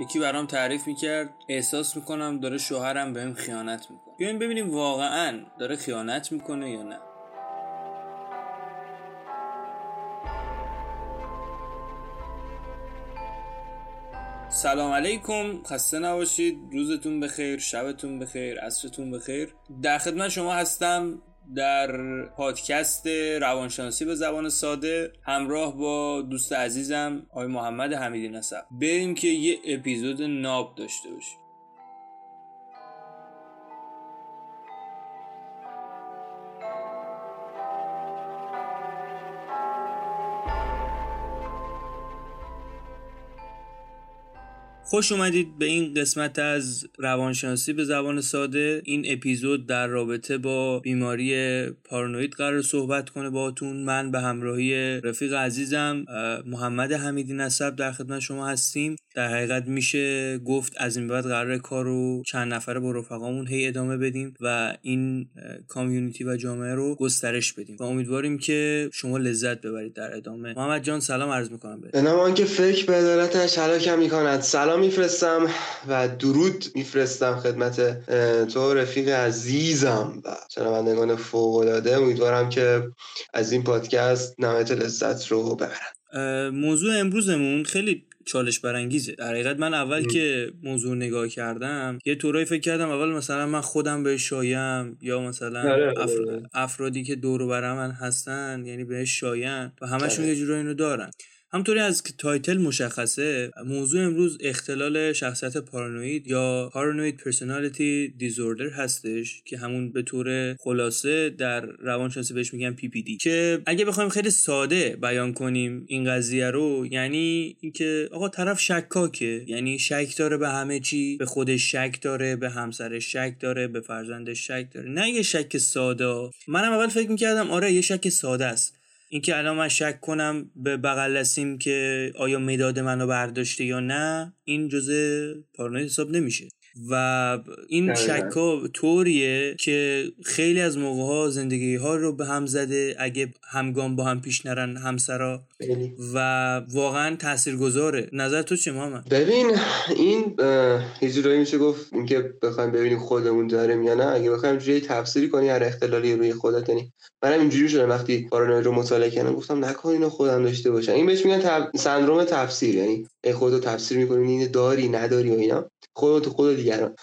یکی برام تعریف می‌کرد احساس می‌کنم داره شوهرم بهم خیانت می‌کنه. بیاین ببینیم واقعا داره خیانت می‌کنه یا نه. سلام علیکم خسته نباشید. روزتون بخیر شبتون بخیر عصرتون بخیر. در خدمت شما هستم در پادکست روانشناسی به زبان ساده همراه با دوست عزیزم آقای محمد حمیدی نسب بریم که یه اپیزود ناب داشته باشیم. خوش اومدید به این قسمت از روانشناسی به زبان ساده. این اپیزود در رابطه با بیماری پارانوید قرار صحبت کنه باهاتون. من به همراهی رفیق عزیزم محمد حمیدی نسب در خدمت شما هستیم. در حقیقت میشه گفت از این بعد قرار کار رو چند نفره با رفقامون هی ادامه بدیم و این کامیونیتی و جامعه رو گسترش بدیم. و امیدواریم که شما لذت ببرید در ادامه. محمد جان سلام عرض می‌کنم به نام که فکر به عدالتش هلاکم می‌کند. سلام میفرستم و درود میفرستم خدمت تو رفیق عزیزم و شنوندگان فوق العاده امیدوارم که از این پادکست نهایت لذت رو ببرن موضوع امروزمون خیلی چالش برانگیزه. در حقیقت من اول که موضوع نگاه کردم یه طورایی فکر کردم اول مثلا من خودم به شایم یا مثلا آره، آره. افرادی که دور بر من هستن یعنی بهش شاین و همشون آره. یه جورایی اینو دارن. همونطوری که title مشخصه موضوع امروز اختلال شخصیت پارانوید یا paranoid personality disorder هستش که همون به طور خلاصه در روانشناسی بهش میگن PPD که اگه بخوایم خیلی ساده بیان کنیم این قضیه رو یعنی اینکه آقا طرف شکاکه یعنی شک داره به همه چی به خودش شک داره به همسرش شک داره به فرزندش شک داره. نه یه شک ساده. منم اول فکر می‌کردم آره یه شک ساده است. اینکه الان من شک کنم به بغل که آیا مداد منو برداشته یا نه این جزء پارانوید حساب نمیشه. و این شک ها طوریه که خیلی از موقع ها زندگی ها رو به هم زده اگه همگام با هم پیش نرن همسرا. و واقعا گذاره نظر تو چه محمد؟ ببین این یه میشه گفت اینکه بخوایم ببینیم خودمون داریم یا نه. اگه بخوایم جوری تفسیری کنی هر اختلالی روی خودت یعنی منم اینجوری شده وقتی پارانوید رو مطالعه کردم گفتم نکن اینو خودم داشته باشم. این بهش میگن تب... سندروم تفسیر یعنی خودتو تفسیر می‌کنی این داری نداری و اینا. خودت خود دیگران.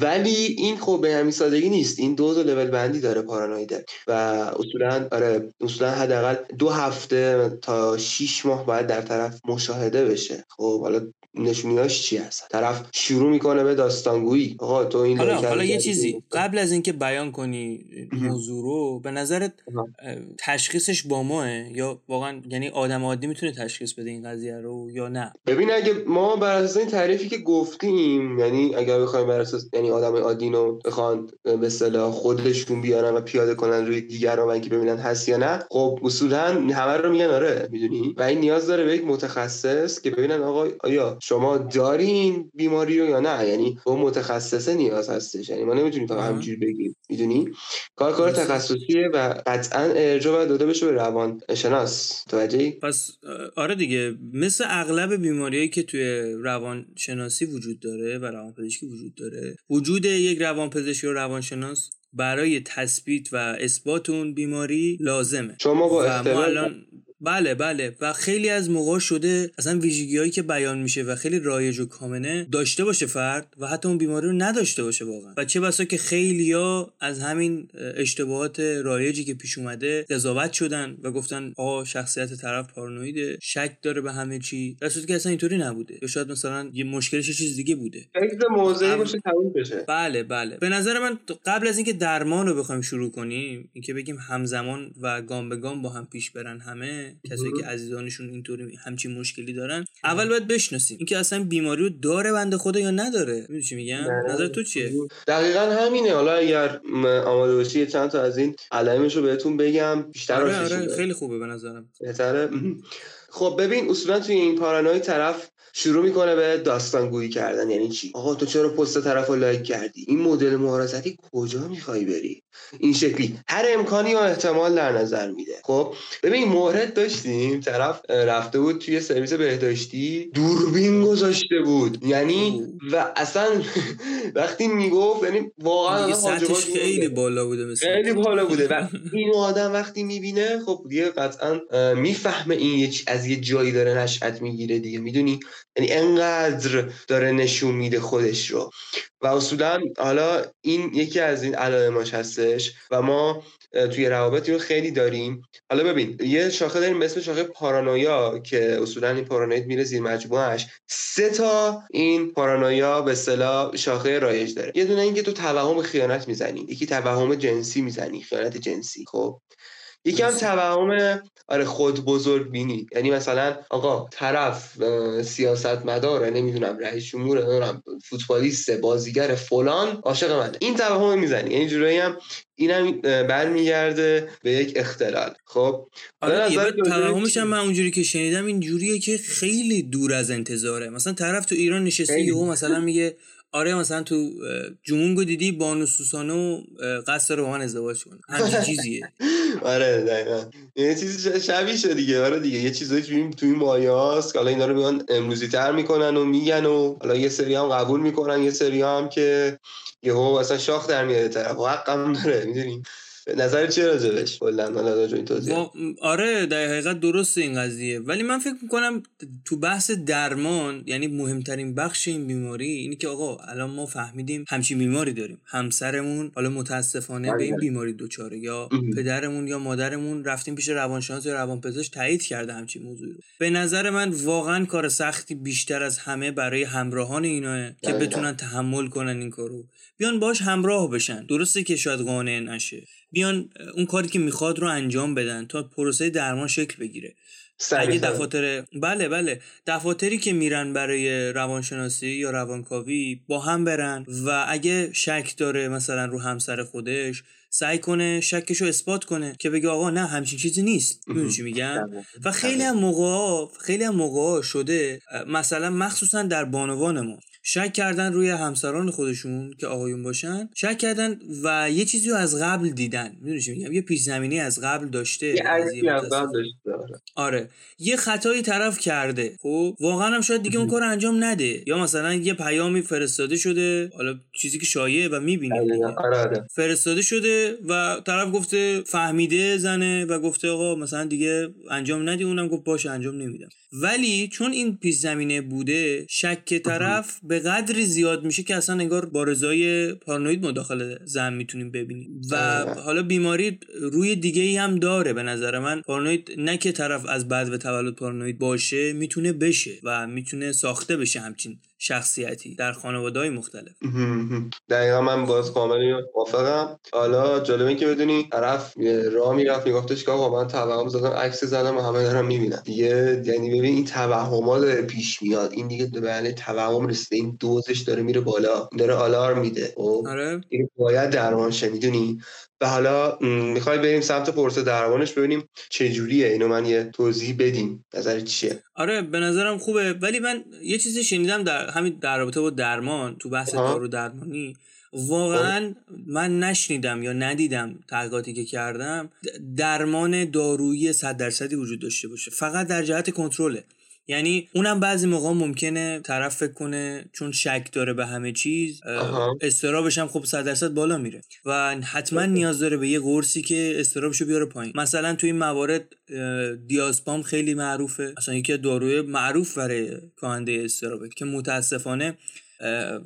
ولی این خب به همین سادگی نیست. این دو لول بندی داره پارانویده و اصولا آره اصولا حداقل دو هفته تا 6 ماه باید در طرف مشاهده بشه. خب حالا نشونیاش چی هست طرف شروع می‌کنه به داستانگویی. آقا تو این حالا, حالا یه چیزی. قبل از اینکه بیان کنی موضوع رو به نظرت تشخیصش با ماه یا واقعا یعنی آدم عادی می‌تونه تشخیص بده این قضیه رو یا نه؟ ببین اگه ما بر اساس این تعریفی که گفتیم یعنی اگر بخوایم بر اساس یعنی آدم عادی رو بخوان به اصطلاح خودشون بیارن و پیاده کنن روی دیگران و اینکه ببینن هست یا نه خب اصولا همه رو میگن آره می‌دونی؟ و این نیاز داره به یک متخصص که ببینن آقا آیا شما دارین بیماری رو یا نه؟ یعنی با متخصصه نیاز هستش. یعنی ما نمی‌تونیم فقط همینجوری بگیم. می‌دونی؟ کار کار تخصصیه و قطعا ارجاع باید داده بشه به روان شناس. توجهی پس آره دیگه. مثل اغلب بیماریایی که توی روان شناسی وجود داره و روان پزشکی وجود داره وجود یک روان پزشکی و روانشناس برای تثبیت و اثبات اون بیماری لازمه. شما با الان بله بله. و خیلی از موقع شده اصلا ویژگی هایی که بیان میشه و خیلی رایج و کامنه داشته باشه فرد و حتی اون بیماری رو نداشته باشه واقعا. و چه بسا که خیلیا از همین اشتباهات رایجی که پیش اومده قضاوت شدن و گفتن آقا شخصیت طرف پارانویده شک داره به همه چی. در که اصلا اینطوری نبوده. یا شاید مثلا یه مشکلش چیز دیگه بوده. موضعی باشه تموم بشه. بله بله. به نظر من قبل از اینکه درمان رو بخوایم شروع کنیم اینکه بگیم همزمان و گام به گام با هم پیش برن همه کسایی که عزیزانشون اینطوری همچین مشکلی دارن اول باید بشناسیم. اینکه اصلا بیماری رو داره بنده خدا یا نداره؟ می‌دونی چی میگم؟ نظر تو چیه؟ دقیقا همینه. حالا اگر آماده باشی چند تا از این علائمش رو بهتون بگم. بیشتر آره, آره خیلی خوبه به نظرم. بهتره؟ خب ببین اصولا توی این پارانوی طرف شروع می‌کنه به داستان گویی کردن. یعنی چی؟ آقا تو چرا پست طرف رو لایک کردی؟ این مدل مهارزتی کجا می‌خوای بری؟ این شکلی. هر امکانی و احتمال در نظر میده. خب ببین مورد داشتیم. طرف رفته بود توی سرویس بهداشتی. دوربین گذاشته بود. یعنی و اصلا وقتی می‌گفت یعنی واقعا خیلی بالا بوده مثلا خیلی بالا بوده. و این آدم وقتی می‌بینه خب دیگه قطعا می‌فهمه این از یه جایی داره نشأت می‌گیره دیگه. می‌دونی؟ یعنی انقدر داره نشون میده خودش رو. و اصولا حالا این یکی از این علائماش هستش و ما توی روابط رو خیلی داریم. حالا ببین یه شاخه داریم اسم شاخه پارانویا که اصولا این پارانوید میره زیر مجموعهش سه تا این پارانویا به اصطلاح شاخه رایج داره. یه دونه اینکه تو توهم خیانت می‌زنی. یکی توهم جنسی می‌زنی خیانت جنسی خب؟ یکی هم توهم آره خود بزرگ بینی. یعنی مثلا آقا طرف سیاست مداره نمی‌دونم رئیس جمهور نمی‌دونم فوتبالیست بازیگر فلان عاشق منه این توهم می‌زنی. یعنی جورایی هم اینم برمیگرده به یک اختلال. خب؟ آره توهمش هم من اونجوری که شنیدم این جوریه که خیلی دور از انتظاره. مثلا طرف تو ایران نشسته یهو مثلا میگه آره مثلا تو جمونگو دیدی بانو سوسانو قصد رو با من ازدواج کنه همچین چیزیه. آره دقیقا. یه چیزی شبیه دیگه. آره دیگه. یه چیزایی تو توی مایاست حالا اینا رو میان امروزی تر می‌کنن و میگن و حالا یه سری هم قبول می‌کنن یه سری هم که یهو اصلا شاخ در میاد طرف. حق هم داره می‌دونی؟ نظر چیه راجبش کلا این توضیح. آره در حقیقت درست این قضیه. ولی من فکر می‌کنم تو بحث درمان یعنی مهمترین بخش این بیماری اینی که آقا الان ما فهمیدیم همچین بیماری داریم. همسرمون حالا متاسفانه به این بله. بیماری دوچاره یا پدرمون یا مادرمون رفتیم پیش روانشناس یا روانپزشک تایید کرده همچین موضوعی رو. به نظر من واقعا کار سختی بیشتر از همه برای همراهان اینا که بتونن تحمل کنن این کارو. بیان باش همراه بشن. درسته که شاید قانع نشه. بیان اون کاری که می‌خواد رو انجام بدن تا پروسه درمان شکل بگیره. اگه دفاتر بله بله. دفاتری که میرن برای روانشناسی یا روانکاوی با هم برن و اگه شک داره مثلا رو همسر خودش سعی کنه شکش رو اثبات کنه که بگه آقا نه همچین چیزی نیست. می‌دونی چی میگم؟ و خیلی هم موقع خیلی هم موقع شده مثلا مخصوصا در بانوان ما شک کردن روی همسران خودشون که آقایون باشن شک کردن و یه چیزی رو از قبل دیدن. می‌دونی میگم؟ یه پیش زمینی از قبل داشته یه از قبل داشته آره. آره. یه خطایی طرف کرده. خب واقعا هم شاید دیگه اون کار انجام نده. یا مثلا یه پیامی فرستاده شده حالا چیزی که شایعه و می‌بینیم آره، آره. فرستاده شده و طرف گفته فهمیده زنه و گفته آقا مثلا دیگه انجام ندی اونم گفت باشه انجام نمیدم. ولی چون این پیش زمینه بوده شک طرف به قدری زیاد میشه که اصلا انگار با رضای پارانوید مداخله زن می‌تونیم ببینیم و آره. حالا بیماری روی دیگه ای هم داره به نظر من پارانوید نه که طرف از بعد و تولد پارانوید باشه می‌تونه بشه و می‌تونه ساخته بشه همچین شخصیتی در خانواده های مختلف دقیقا من باز کاملی موافقم. حالا جالبه که بدونی طرف راه می‌رفت میگفتش که آقا من توهم زدم عکس زدم و همه دارم می‌بینم دیگه یعنی ببین این توهما داره پیش میاد. این دیگه به توهم رسیده. این دوزش داره میره بالا. داره آلارم میده. خب؟ آره. این باید درمان شه می‌دونی؟ و حالا می‌خوای بریم سمت پرسه درمانش ببینیم چه جوریه اینو من یه توضیح بدیم نظر چیه؟ آره به نظرم خوبه. ولی من یه چیزی شنیدم در همین در رابطه با درمان تو بحث دارو درمانی واقعا من نشنیدم یا ندیدم تحقیقاتی که کردم درمان دارویی صد درصدی وجود داشته باشه. فقط در جهت کنترله. یعنی اونم بعضی موقع ممکنه طرف فکر کنه چون شک داره به همه چیز استرابش هم خب 100 درصد بالا میره. و حتما نیاز داره به یه قرصی که استرابشو بیاره پایین. مثلا توی این موارد دیازپام خیلی معروفه. اصلا یکی داروی معروف برای کاهنده استرابه که متاسفانه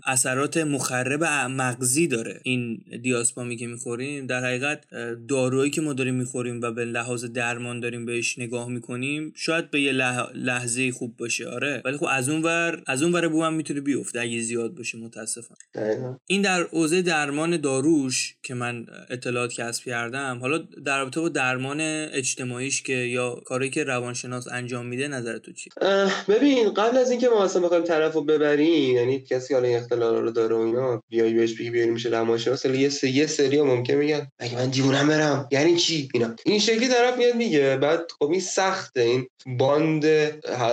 اثرات مخرب مغزی داره. این دیاسپامی که می‌خوریم در حقیقت دارویی که ما داریم می‌خوریم و به لحاظ درمان داریم بهش نگاه می‌کنیم شاید به یه لحظه خوب باشه آره. ولی خب از اون ور از اون ور بو هم می‌تونه بیفته اگه زیاد باشه متاسفانه. این در حوزه درمان داروش که من اطلاعات کسب کردم حالا در رابطه با درمان اجتماعیش که یا کاری که روانشناس انجام میده نظر تو چی ببین قبل از اینکه ما اصلا بخوایم طرفو ببریم یعنی کسی حالا این اختلال رو داره و اینا بیای بهش بگی بیاری میشه روانشناس یه سری یه سری ممکن میگن اگه من دیوونم برم؟ یعنی چی؟ اینا. این شکلی طرف میاد میگه بعد خب این سخته این باند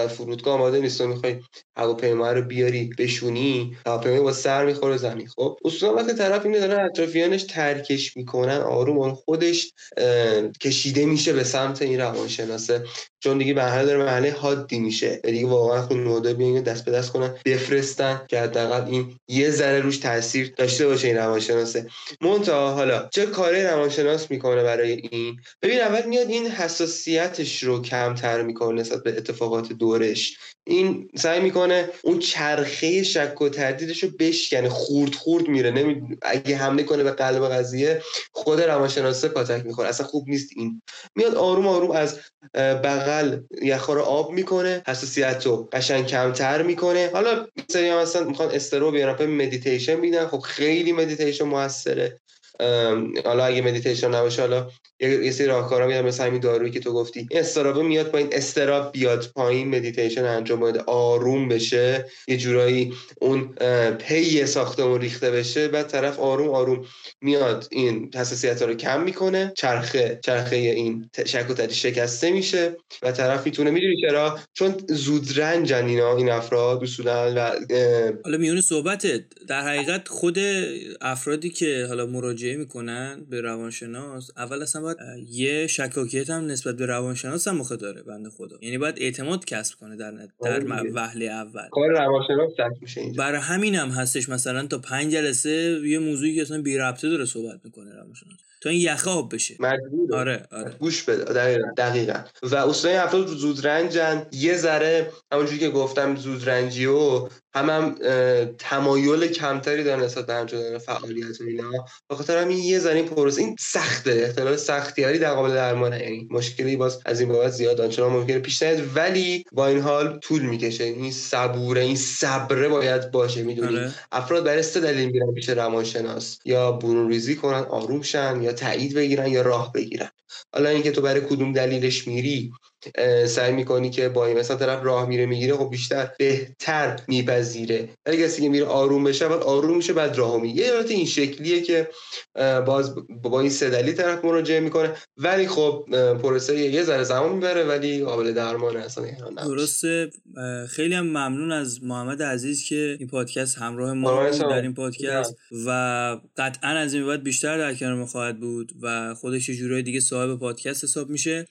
فرودگاه آماده نیست و می‌خوای هواپیما رو بیاری بشونی هواپیما با سر می‌خوره زمین. خب اصولا وقتی طرف اینو داره اطرافیانش ترکش می‌کنن آروم آروم خودش کشیده میشه به سمت این روانشناسه. چون دیگه مرحله داره مرحله حادی میشه. دیگه واقعا خود نوده بیان دست به دست کنن بفرستن که حداقل این یه ذره روش تاثیر داشته باشه این روانشناسه. مونتا حالا چه کاری روانشناس می‌کنه برای این؟ ببین اول میاد این حساسیتش رو کمتر می‌کنه نسبت به اتفاقات دورش. این سعی می‌کنه اون چرخه شک و تردیدش رو بشکنه. خورد خورد میره. نمی... اگه حمله کنه به قلب قضیه خود روانشناسه پاتک می‌خوره. اصلا خوب نیست این. میاد آروم آروم از بغل یخا رو آب می‌کنه. حساسیت رو قشنگ کمتر می‌کنه. حالا سری هم اصلا می‌خوان استرسو بیارن. مدیتیشن میدن. خب خیلی مدیتیشن موثره. حالا اگه مدیتیشن نباشه حالا یه سری راهکارا میاد مثل همین دارویی که تو گفتی این میاد پایین اضطراب بیاد پایین مدیتیشن انجام بده آروم بشه یه جورایی اون پی ساختمون ریخته بشه بعد طرف آروم آروم میاد. این حساسیت رو کم می‌کنه چرخه چرخه این شک و شکسته میشه و طرف می‌تونه می‌دونی چرا؟ چون زود رنجن اینا این افراد اصولا و حالا میون صحبتت در حقیقت خود افرادی که حالا مراجعه می‌کنن به روانشناس اول اصلا باید یه شکاکیت هم نسبت به روانشناس هم مخه داره بنده خدا. یعنی باید اعتماد کسب کنه در در آره وهله اول. کار روانشناس میشه اینجا. برای همین هم هستش مثلا تا پنج جلسه یه موضوعی که اصلا بی ربطه داره صحبت می‌کنه روانشناس. تا این یخه آب بشه. مجبور آره آره. گوش بده. دقیقا, دقیقا. و اصلا افراد زود رنجن یه ذره همونجوری که گفتم زود رنجی و هم, هم تمایل کمتری دارن نسبت به انجام فعالیت و اینا. بخاطر همین یه ذره پروسه این سخته. اختلال سختیاری در قابل درمانه یعنی مشکلی باز از این بابت زیاد آنچنان ممکنه پیش نیاد. ولی با این حال طول می‌کشه. این صبوره این صبره باید باشه می‌دونی. آره. افراد برای سه دلیل میرن پیش روانشناس. یا برون ریزی کنن آروم شن یا تایید بگیرن یا راه بگیرن. حالا اینکه تو برای کدوم دلیلش میری سعی می‌کنی که با این مثلا طرف راه میره می‌گیره خب بیشتر بهتر میپذیره. ولی کسی که میره آروم بشه بعد آروم میشه بعد راه می‌گیره. یه این شکلیه که باز با این سه دلیل طرف مراجعه می‌کنه. ولی خب پروسه یه ذره زمان می‌بره ولی قابل درمانه اصلا درسته. خیلی هم ممنون از محمد عزیز که این پادکست همراه ما در این پادکست. و قطعا از این بعد بیشتر در کنار خواهد بود و خودش یه جورای دیگه صاحب پادکست حساب میشه.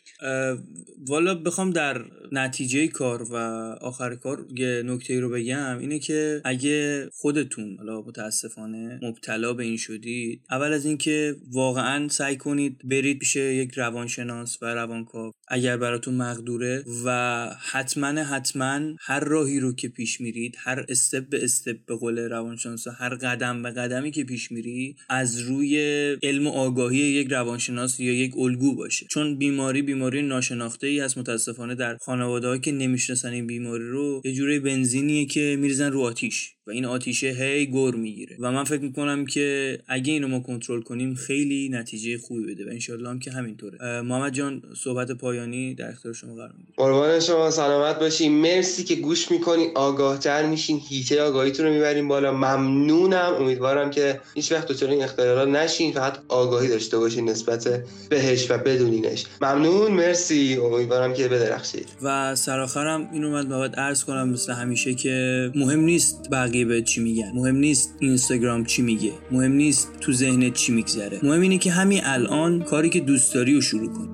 حالا بخوام در نتیجه کار و آخر کار یه نکته رو بگم. اینه که اگه خودتون حالا متاسفانه مبتلا به این شدید اول از اینکه واقعا سعی کنید برید پیش یک روانشناس و روانکاو اگر براتون مقدوره و حتما حتما هر راهی رو که پیش میرید هر استپ به استپ به قول روانشناس هر قدم به قدمی که پیش میری از روی علم و آگاهی یک روانشناس یا یک الگو باشه. چون بیماری بیماری ناشناخته ای هست متاسفانه در خانواده که نمی‌شناسن این بیماری رو یه جوری بنزینیه که میریزن رو آتیش. و این آتیشه هی گور می‌گیره. و من فکر می‌کنم که اگه اینو ما کنترل کنیم خیلی نتیجه خوبی بده و انشالله هم که همینطوره. محمد جان صحبت پایانی در اختیار شما قرار میدیم قربان شما سلامت باشین. مرسی که گوش می‌کنین آگاهتر میشین. هیته آگاهیتون رو می‌بریم بالا. ممنونم. امیدوارم که هیچ وقت دچار این اختلالات نشین. فقط آگاهی داشته باشین نسبت بهش و بدونینش. ممنون. مرسی. امیدوارم که بدرخشید. و سرآخرم این اومد. باید عرض کنم مثل همیشه که مهم نیست بقیه به چی میگن؟ مهم نیست اینستاگرام چی میگه مهم نیست تو ذهنت چی میگذره. مهم اینه که همین الان کاری که دوست داری رو شروع کن.